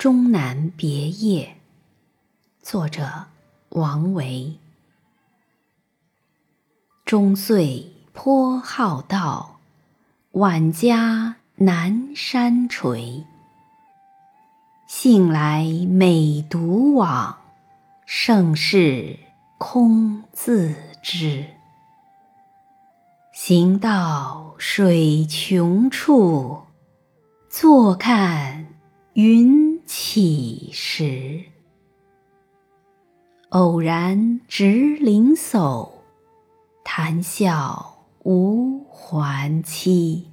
终南别业，作者王维。终岁颇好道，晚家南山陲。幸来每独往，盛事空自知。行到水穷处，坐看云起时。偶然值林叟，谈笑无还期。